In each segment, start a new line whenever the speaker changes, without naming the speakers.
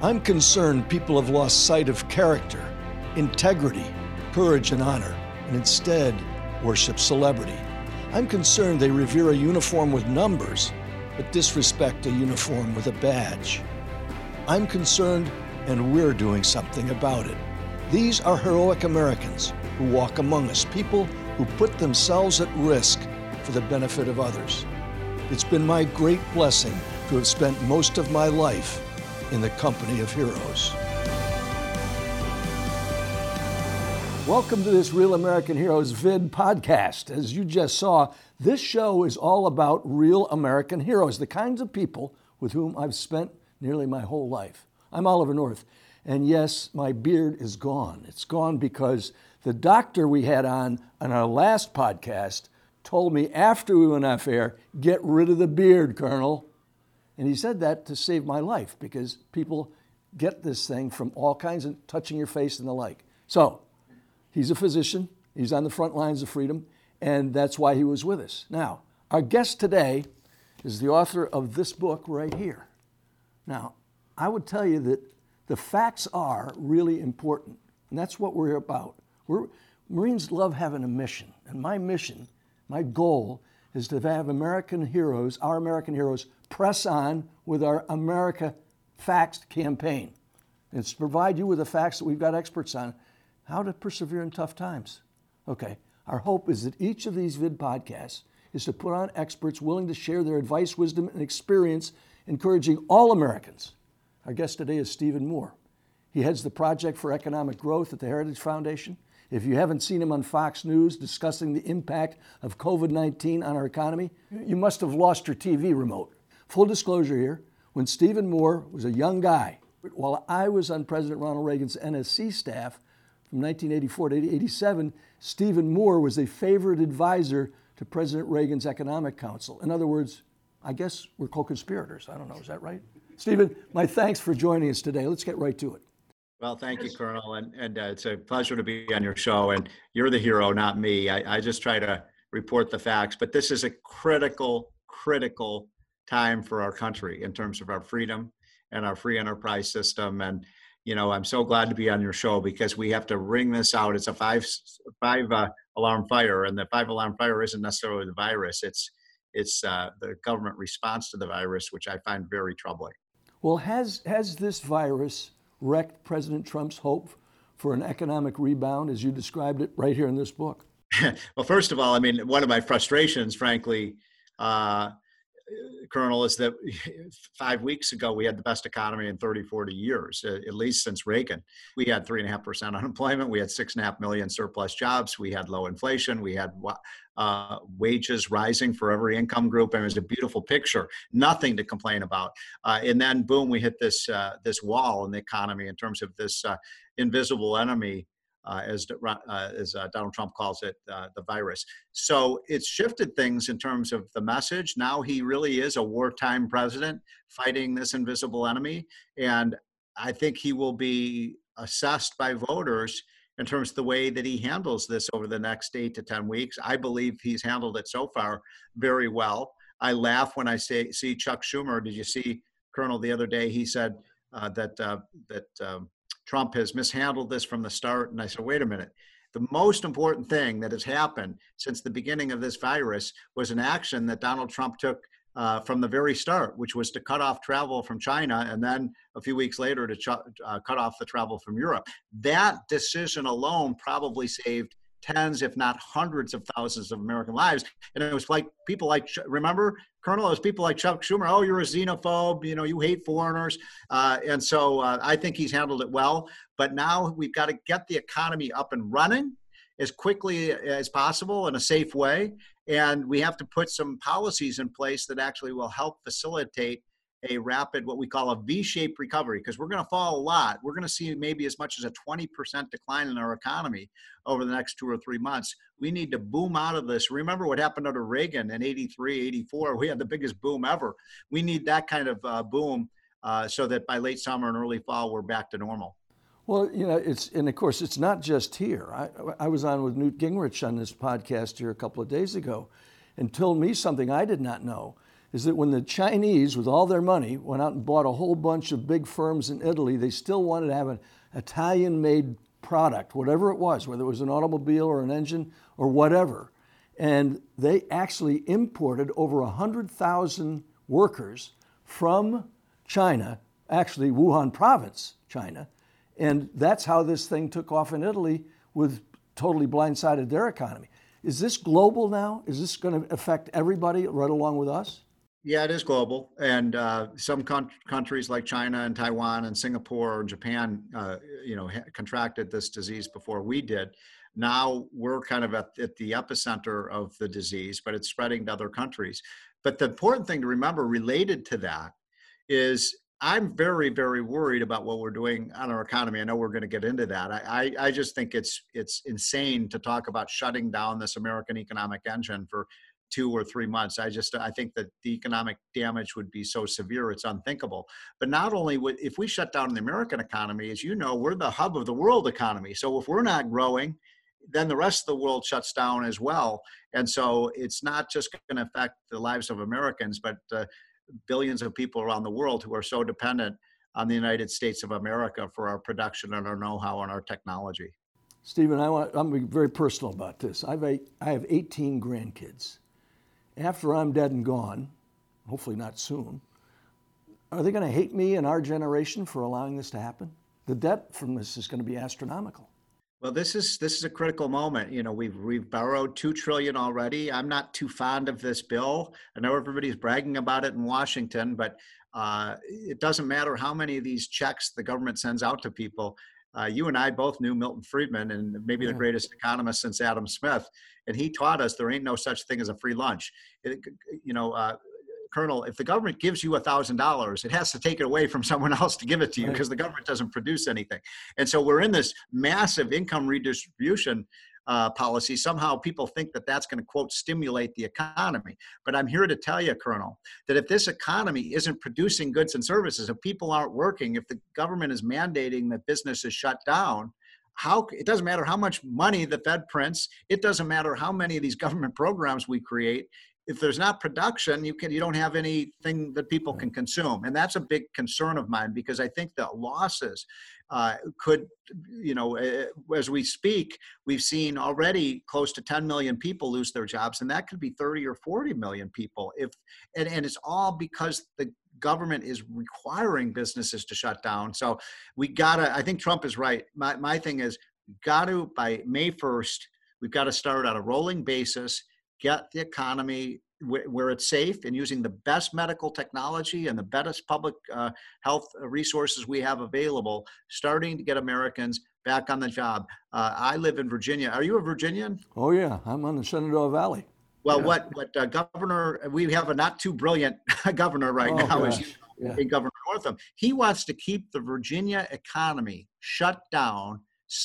I'm concerned people have lost sight of character, integrity, courage, and honor, and instead worship celebrity. I'm concerned they revere a uniform with numbers, but disrespect a uniform with a badge. I'm concerned, and we're doing something about it. These are heroic Americans who walk among us, people who put themselves at risk for the benefit of others. It's been my great blessing to have spent most of my life in the company of heroes. Welcome to this Real American Heroes vid podcast. As you just saw, this show is all about real American heroes, the kinds of people with whom I've spent nearly my whole life. I'm Oliver North, and yes, my beard is gone. It's gone because the doctor we had on on our last podcast told me after we went off air, get rid of the beard, Colonel. And he said that to save my life because people get this thing from all kinds of touching your face and the like. So he's a physician, he's on the front lines of freedom, and that's why he was with us. Now, our guest today is the author of this book right here. Now, I would tell you that the facts are really important, and that's what we're about. We're, Marines love having a mission, and my mission, my goal, is to have American heroes, our American heroes, press on with our America Facts campaign. It's to provide you with the facts that we've got experts on how to persevere in tough times. Okay, our hope is that each of these vid podcasts is to put on experts willing to share their advice, wisdom, and experience, encouraging all Americans. Our guest today is Stephen Moore. He heads the Project for Economic Growth at the Heritage Foundation. If you haven't seen him on Fox News discussing the impact of COVID 19 on our economy, you must have lost your TV remote. Full disclosure here when Stephen Moore was a young guy, while I was on President Ronald Reagan's NSC staff from 1984 to 87, Stephen Moore was a favorite advisor to President Reagan's Economic Council. In other words, I guess we're co conspirators. I don't know, is that right? Stephen, my thanks for joining us today. Let's get right to it.
Well, thank you, Colonel, and and uh, it's a pleasure to be on your show. And you're the hero, not me. I, I just try to report the facts, but this is a critical, critical time for our country in terms of our freedom and our free enterprise system. And you know, I'm so glad to be on your show because we have to ring this out. It's a five five uh, alarm fire, and the five alarm fire isn't necessarily the virus. It's it's uh, the government response to the virus, which I find very troubling.
Well, has has this virus wrecked President Trump's hope for an economic rebound, as you described it right here in this book?
well, first of all, I mean, one of my frustrations, frankly, uh, Colonel, is that five weeks ago we had the best economy in 30, 40 years, at least since Reagan. We had three and a half percent unemployment. We had six and a half million surplus jobs. We had low inflation. We had uh, wages rising for every income group, and it was a beautiful picture. Nothing to complain about. Uh, and then, boom, we hit this uh, this wall in the economy in terms of this uh, invisible enemy as, uh, as uh, Donald Trump calls it, uh, the virus. So it's shifted things in terms of the message. Now he really is a wartime president fighting this invisible enemy. And I think he will be assessed by voters in terms of the way that he handles this over the next eight to 10 weeks. I believe he's handled it so far very well. I laugh when I say, see Chuck Schumer. Did you see Colonel the other day? He said uh, that, uh, that, um, Trump has mishandled this from the start. And I said, wait a minute. The most important thing that has happened since the beginning of this virus was an action that Donald Trump took uh, from the very start, which was to cut off travel from China and then a few weeks later to ch- uh, cut off the travel from Europe. That decision alone probably saved tens, if not hundreds of thousands of American lives. And it was like people like, remember, Colonel, it was people like Chuck Schumer, oh, you're a xenophobe, you know, you hate foreigners. Uh, and so uh, I think he's handled it well. But now we've got to get the economy up and running as quickly as possible in a safe way. And we have to put some policies in place that actually will help facilitate a rapid, what we call a V-shaped recovery, because we're going to fall a lot. We're going to see maybe as much as a 20% decline in our economy over the next two or three months. We need to boom out of this. Remember what happened under Reagan in 83, 84? We had the biggest boom ever. We need that kind of uh, boom uh, so that by late summer and early fall, we're back to normal.
Well, you know, it's and of course it's not just here. I, I was on with Newt Gingrich on this podcast here a couple of days ago, and told me something I did not know is that when the Chinese, with all their money, went out and bought a whole bunch of big firms in Italy, they still wanted to have an Italian made product, whatever it was, whether it was an automobile or an engine or whatever. And they actually imported over 100,000 workers from China, actually Wuhan province, China. And that's how this thing took off in Italy with totally blindsided their economy. Is this global now? Is this going to affect everybody right along with us?
Yeah, it is global, and uh, some con- countries like China and Taiwan and Singapore and Japan, uh, you know, ha- contracted this disease before we did. Now we're kind of at, at the epicenter of the disease, but it's spreading to other countries. But the important thing to remember related to that is I'm very, very worried about what we're doing on our economy. I know we're going to get into that. I, I, I, just think it's it's insane to talk about shutting down this American economic engine for two or three months. I just I think that the economic damage would be so severe it's unthinkable. But not only would if we shut down the American economy, as you know, we're the hub of the world economy. So if we're not growing, then the rest of the world shuts down as well. And so it's not just going to affect the lives of Americans, but uh, billions of people around the world who are so dependent on the United States of America for our production and our know-how and our technology.
Stephen, I want, I'm very personal about this. I've I have 18 grandkids. After I'm dead and gone, hopefully not soon, are they going to hate me and our generation for allowing this to happen? The debt from this is going to be astronomical.
Well, this is this is a critical moment. You know, we've we've borrowed two trillion already. I'm not too fond of this bill. I know everybody's bragging about it in Washington, but uh, it doesn't matter how many of these checks the government sends out to people. Uh, you and I both knew Milton Friedman, and maybe yeah. the greatest economist since Adam Smith, and he taught us there ain't no such thing as a free lunch. It, you know, uh, Colonel, if the government gives you a thousand dollars, it has to take it away from someone else to give it to you because right. the government doesn't produce anything. And so we're in this massive income redistribution uh, policy. Somehow people think that that's going to quote stimulate the economy. But I'm here to tell you, Colonel, that if this economy isn't producing goods and services, if people aren't working, if the government is mandating that businesses shut down, how it doesn't matter how much money the fed prints it doesn't matter how many of these government programs we create if there's not production, you can you don't have anything that people can consume, and that's a big concern of mine because I think the losses uh, could, you know, as we speak, we've seen already close to 10 million people lose their jobs, and that could be 30 or 40 million people. If and, and it's all because the government is requiring businesses to shut down. So we gotta. I think Trump is right. My my thing is got to by May 1st. We've got to start on a rolling basis get the economy where it's safe and using the best medical technology and the best public uh, health resources we have available, starting to get Americans back on the job. Uh, I live in Virginia. Are you a Virginian?
Oh yeah, I'm on the Shenandoah Valley.
Well, yeah. what what uh, governor? We have a not too brilliant governor right oh, now, as you know, yeah. Governor Northam. He wants to keep the Virginia economy shut down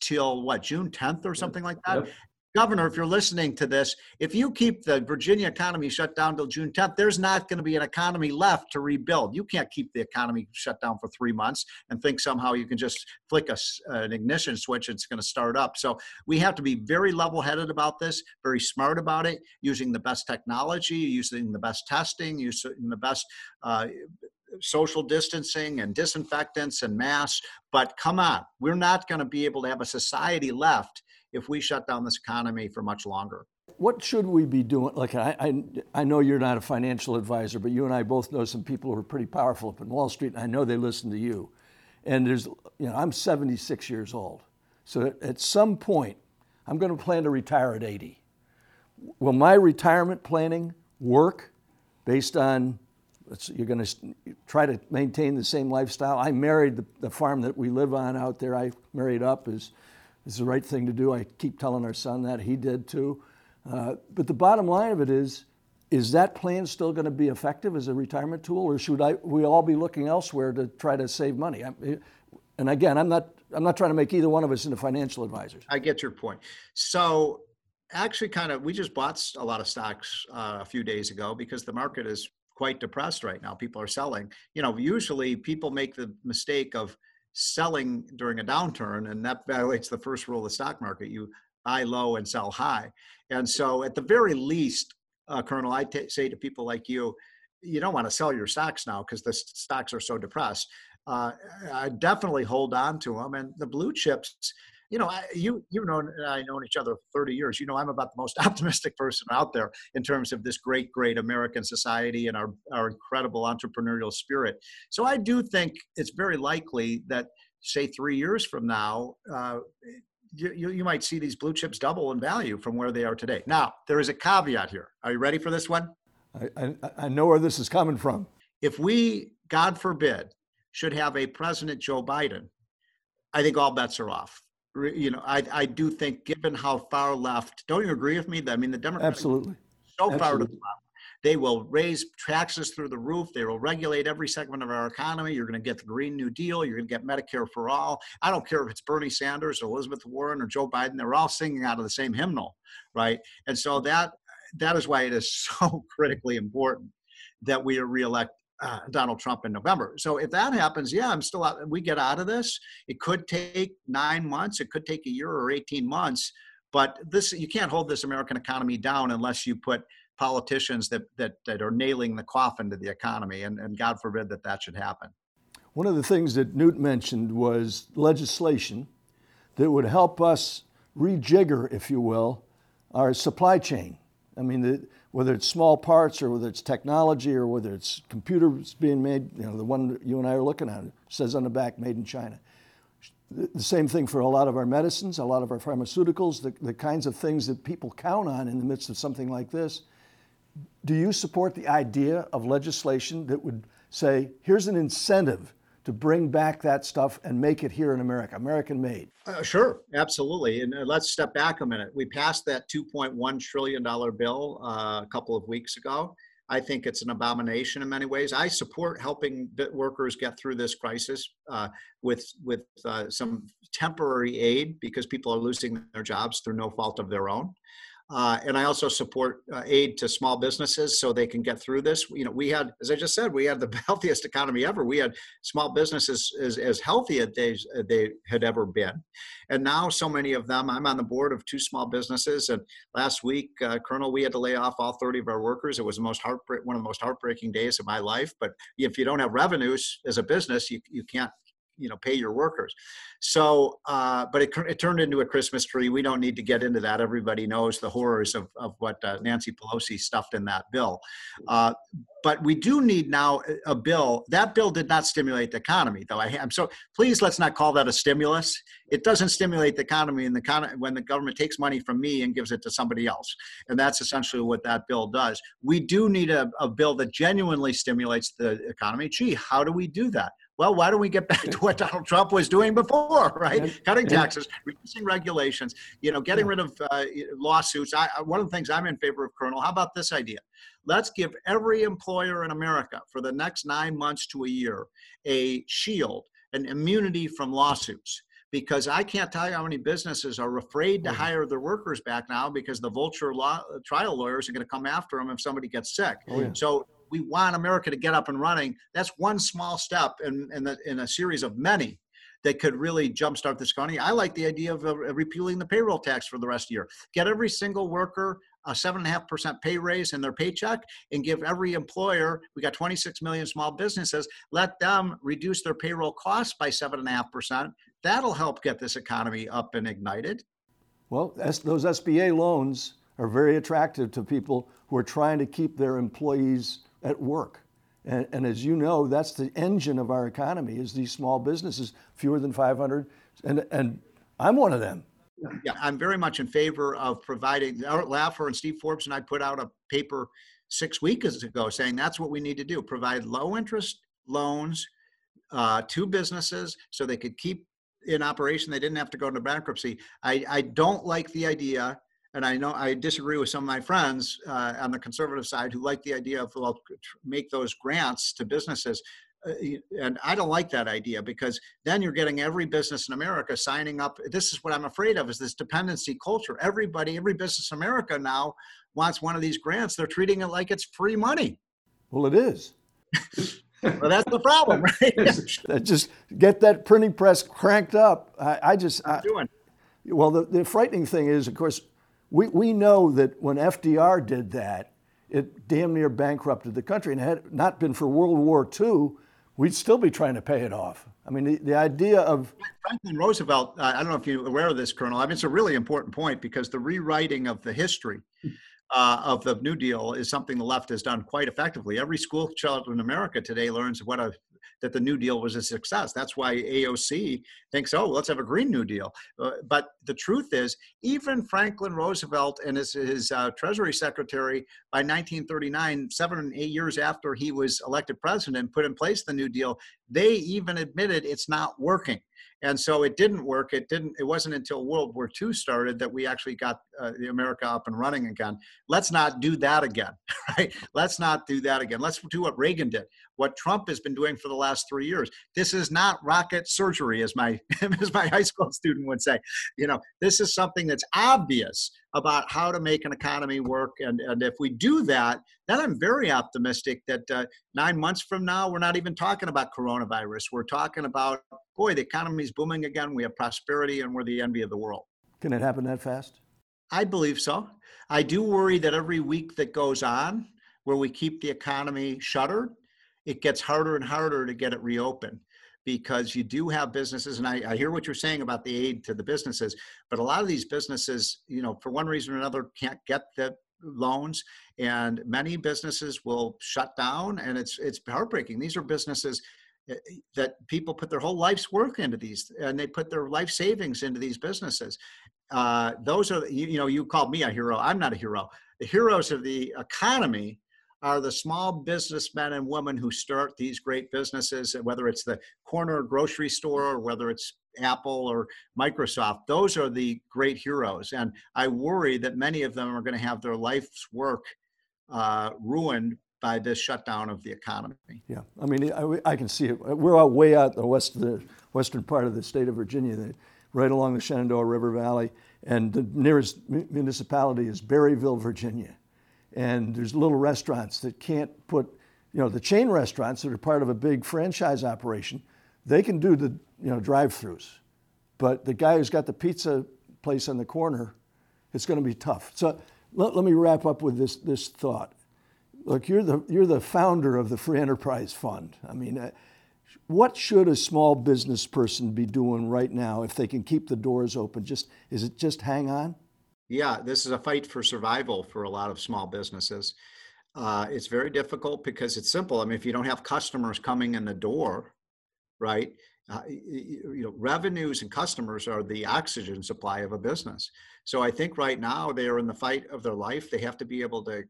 till what June 10th or something like that. Yep. Governor, if you're listening to this, if you keep the Virginia economy shut down till June 10th, there's not going to be an economy left to rebuild. You can't keep the economy shut down for three months and think somehow you can just flick a, an ignition switch and it's going to start up. So we have to be very level headed about this, very smart about it, using the best technology, using the best testing, using the best. Uh, social distancing and disinfectants and masks. But come on, we're not going to be able to have a society left if we shut down this economy for much longer.
What should we be doing? Like, I, I, I know you're not a financial advisor, but you and I both know some people who are pretty powerful up in Wall Street, and I know they listen to you. And there's, you know, I'm 76 years old. So at some point, I'm going to plan to retire at 80. Will my retirement planning work based on you're going to try to maintain the same lifestyle? I married the, the farm that we live on out there. I married up as is the right thing to do. I keep telling our son that. He did too. Uh, but the bottom line of it is, is that plan still going to be effective as a retirement tool, or should I, we all be looking elsewhere to try to save money? I, and again, I'm not, I'm not trying to make either one of us into financial advisors.
I get your point. So actually kind of, we just bought a lot of stocks uh, a few days ago because the market is quite depressed right now. People are selling. You know, usually people make the mistake of selling during a downturn, and that violates the first rule of the stock market. You buy low and sell high. And so, at the very least, uh, Colonel, I t- say to people like you, you don't want to sell your stocks now because the stocks are so depressed. Uh, I definitely hold on to them. And the blue chips, you know, I, you you know, I known each other for 30 years. You know, I'm about the most optimistic person out there in terms of this great, great American society and our our incredible entrepreneurial spirit. So I do think it's very likely that, say, three years from now. Uh, you, you might see these blue chips double in value from where they are today. Now, there is a caveat here. Are you ready for this one?
I, I, I know where this is coming from.
If we, God forbid, should have a President Joe Biden, I think all bets are off. You know, I, I do think, given how far left, don't you agree with me? That I mean, the Democrats
absolutely
so
absolutely.
far to the left. They will raise taxes through the roof. They will regulate every segment of our economy. You're going to get the Green New Deal. You're going to get Medicare for all. I don't care if it's Bernie Sanders or Elizabeth Warren or Joe Biden. They're all singing out of the same hymnal, right? And so that that is why it is so critically important that we are reelect uh, Donald Trump in November. So if that happens, yeah, I'm still out. We get out of this. It could take nine months. It could take a year or 18 months. But this, you can't hold this American economy down unless you put politicians that that, that are nailing the coffin to the economy. And, and God forbid that that should happen.
One of the things that Newt mentioned was legislation that would help us rejigger, if you will, our supply chain. I mean, the, whether it's small parts or whether it's technology or whether it's computers being made, you know, the one you and I are looking at says on the back, made in China. The same thing for a lot of our medicines, a lot of our pharmaceuticals, the, the kinds of things that people count on in the midst of something like this. Do you support the idea of legislation that would say, here's an incentive to bring back that stuff and make it here in America, American made?
Uh, sure, absolutely. And uh, let's step back a minute. We passed that $2.1 trillion bill uh, a couple of weeks ago. I think it's an abomination in many ways. I support helping workers get through this crisis uh, with with uh, some temporary aid because people are losing their jobs through no fault of their own. Uh, and I also support uh, aid to small businesses so they can get through this. You know, we had, as I just said, we had the healthiest economy ever. We had small businesses as, as healthy as they, they had ever been. And now so many of them, I'm on the board of two small businesses. And last week, uh, Colonel, we had to lay off all 30 of our workers. It was the most heartbreak, one of the most heartbreaking days of my life. But if you don't have revenues as a business, you, you can't you know pay your workers. So uh, but it, it turned into a christmas tree. We don't need to get into that. Everybody knows the horrors of, of what uh, nancy pelosi stuffed in that bill. Uh, but we do need now a bill. That bill did not stimulate the economy though. I, am so please let's not call that a stimulus. It doesn't stimulate the economy in the when the government takes money from me and gives it to somebody else. And that's essentially what that bill does. We do need a, a bill that genuinely stimulates the economy. Gee how do we do that well, why don't we get back to what Donald Trump was doing before, right? Cutting taxes, reducing regulations, you know, getting rid of uh, lawsuits. I, one of the things I'm in favor of, Colonel, how about this idea? Let's give every employer in America for the next nine months to a year a shield, an immunity from lawsuits because I can't tell you how many businesses are afraid to hire their workers back now because the vulture law, trial lawyers are going to come after them if somebody gets sick. Oh, yeah. So we want America to get up and running. That's one small step in, in, the, in a series of many that could really jumpstart this economy. I like the idea of uh, repealing the payroll tax for the rest of the year. Get every single worker a seven and a half percent pay raise in their paycheck and give every employer, we got 26 million small businesses, let them reduce their payroll costs by seven and a half percent. That'll help get this economy up and ignited.
Well, those SBA loans are very attractive to people who are trying to keep their employees at work. And, and, as you know, that's the engine of our economy is these small businesses, fewer than 500. And, and I'm one of them.
Yeah, I'm very much in favor of providing, Art Laffer and Steve Forbes and I put out a paper six weeks ago saying that's what we need to do, provide low interest loans uh, to businesses so they could keep in operation. They didn't have to go into bankruptcy. I, I don't like the idea and I know I disagree with some of my friends uh, on the conservative side who like the idea of well, make those grants to businesses. Uh, and I don't like that idea because then you're getting every business in America signing up. This is what I'm afraid of: is this dependency culture. Everybody, every business in America now wants one of these grants. They're treating it like it's free money.
Well, it is.
well, that's the problem, right?
just get that printing press cranked up. I, I just. I,
doing.
Well, the, the frightening thing is, of course, we, we know that when FDR did that, it damn near bankrupted the country. And had it not been for World War II, we'd still be trying to pay it off. I mean, the, the idea of
Franklin Roosevelt, uh, I don't know if you're aware of this, Colonel. I mean, it's a really important point because the rewriting of the history uh, of the New Deal is something the left has done quite effectively. Every school child in America today learns what a that the New Deal was a success. That's why AOC thinks, oh, let's have a Green New Deal. Uh, but the truth is, even Franklin Roosevelt and his, his uh, Treasury Secretary by 1939, seven and eight years after he was elected president, put in place the New Deal, they even admitted it's not working and so it didn't work. It didn't it wasn't until world war ii started that we actually got uh, the america up and running again. Let's not do that again right? Let's not do that again. Let's do what reagan did what trump has been doing for the last three years. This is not rocket surgery as my as my high school student would say. You know this is something that's obvious about how to make an economy work. And, and if we do that, then I'm very optimistic that uh, nine months from now, we're not even talking about coronavirus. We're talking about, boy, the economy is booming again. We have prosperity and we're the envy of the world.
Can it happen that fast?
I believe so. I do worry that every week that goes on where we keep the economy shuttered, it gets harder and harder to get it reopened because you do have businesses and I, I, hear what you're saying about the aid to the businesses but a lot of these businesses you know for one reason or another can't get the loans and many businesses will shut down and it's it's heartbreaking these are businesses that people put their whole life's work into these and they put their life savings into these businesses uh, those are you, you know you called me a hero i'm not a hero the heroes of the economy are the small businessmen and women who start these great businesses, whether it's the corner grocery store or whether it's Apple or Microsoft. Those are the great heroes. And I worry that many of them are going to have their life's work uh, ruined by this shutdown of the economy.
Yeah, I mean, I, I can see it. We're out way out the west, the western part of the state of Virginia, right along the Shenandoah River Valley, and the nearest municipality is Berryville, Virginia and there's little restaurants that can't put, you know, the chain restaurants that are part of a big franchise operation, they can do the, you know, drive-throughs, but the guy who's got the pizza place on the corner, it's going to be tough. So let, let me wrap up with this this thought. Look, you're the you're the founder of the Free Enterprise Fund. I mean. Uh, what should a small business person be doing right now if they can keep the doors open? Just is it just hang on?
Yeah, this is a fight for survival for a lot of small businesses. Uh, it's very difficult because it's simple. I mean, if you don't have customers coming in the door, right? Uh, you know, revenues and customers are the oxygen supply of a business. So I think right now they are in the fight of their life. They have to be able to.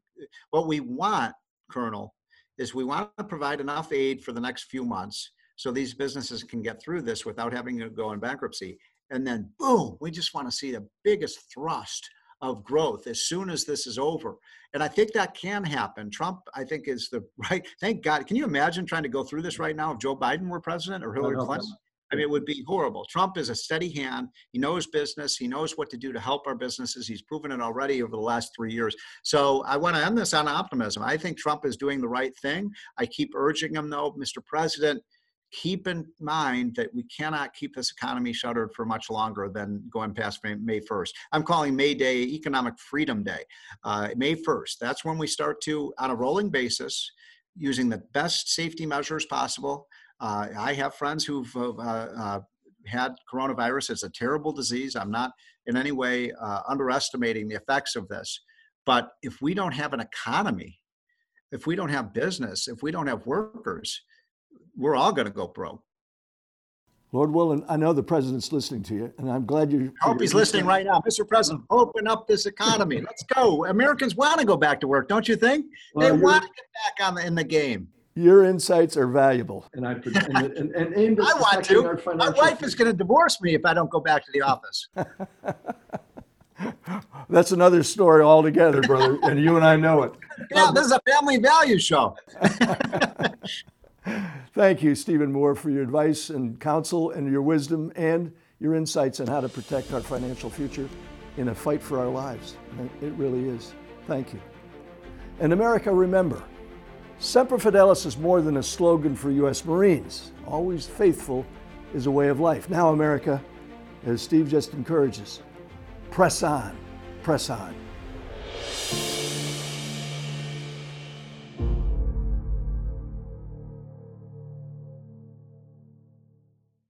What we want, Colonel, is we want to provide enough aid for the next few months so these businesses can get through this without having to go in bankruptcy and then boom, we just want to see the biggest thrust of growth as soon as this is over. And I think that can happen. Trump, I think, is the right. Thank God. Can you imagine trying to go through this right now if Joe Biden were president or Hillary Clinton? I mean, it would be horrible. Trump is a steady hand. He knows business. He knows what to do to help our businesses. He's proven it already over the last three years. So I want to end this on optimism. I think Trump is doing the right thing. I keep urging him, though, Mr. President, keep in mind that we cannot keep this economy shuttered for much longer than going past May 1st. I'm calling May Day Economic Freedom Day. Uh, May 1st, that's when we start to, on a rolling basis, using the best safety measures possible. Uh, I have friends who've uh, uh had coronavirus. It's a terrible disease. I'm not in any way uh, underestimating the effects of this. But if we don't have an economy, if we don't have business, if we don't have workers, we're all going to go broke.
Lord willing, I know the president's listening to you, and I'm glad you.
I hope he's listening right now, Mr. President. Open up this economy. Let's go. Americans want to go back to work, don't you think? Well, they want to get back on the, in the game.
Your insights are valuable, and I and, and, and aimed
at I want to. My wife is going to divorce me if I don't go back to the office.
That's another story altogether, brother, and you and I know it.
Yeah, this is a family value show.
Thank you, Stephen Moore, for your advice and counsel and your wisdom and your insights on how to protect our financial future in a fight for our lives. It really is. Thank you. And America, remember, Semper Fidelis is more than a slogan for U.S. Marines. Always faithful is a way of life. Now, America, as Steve just encourages, press on, press on.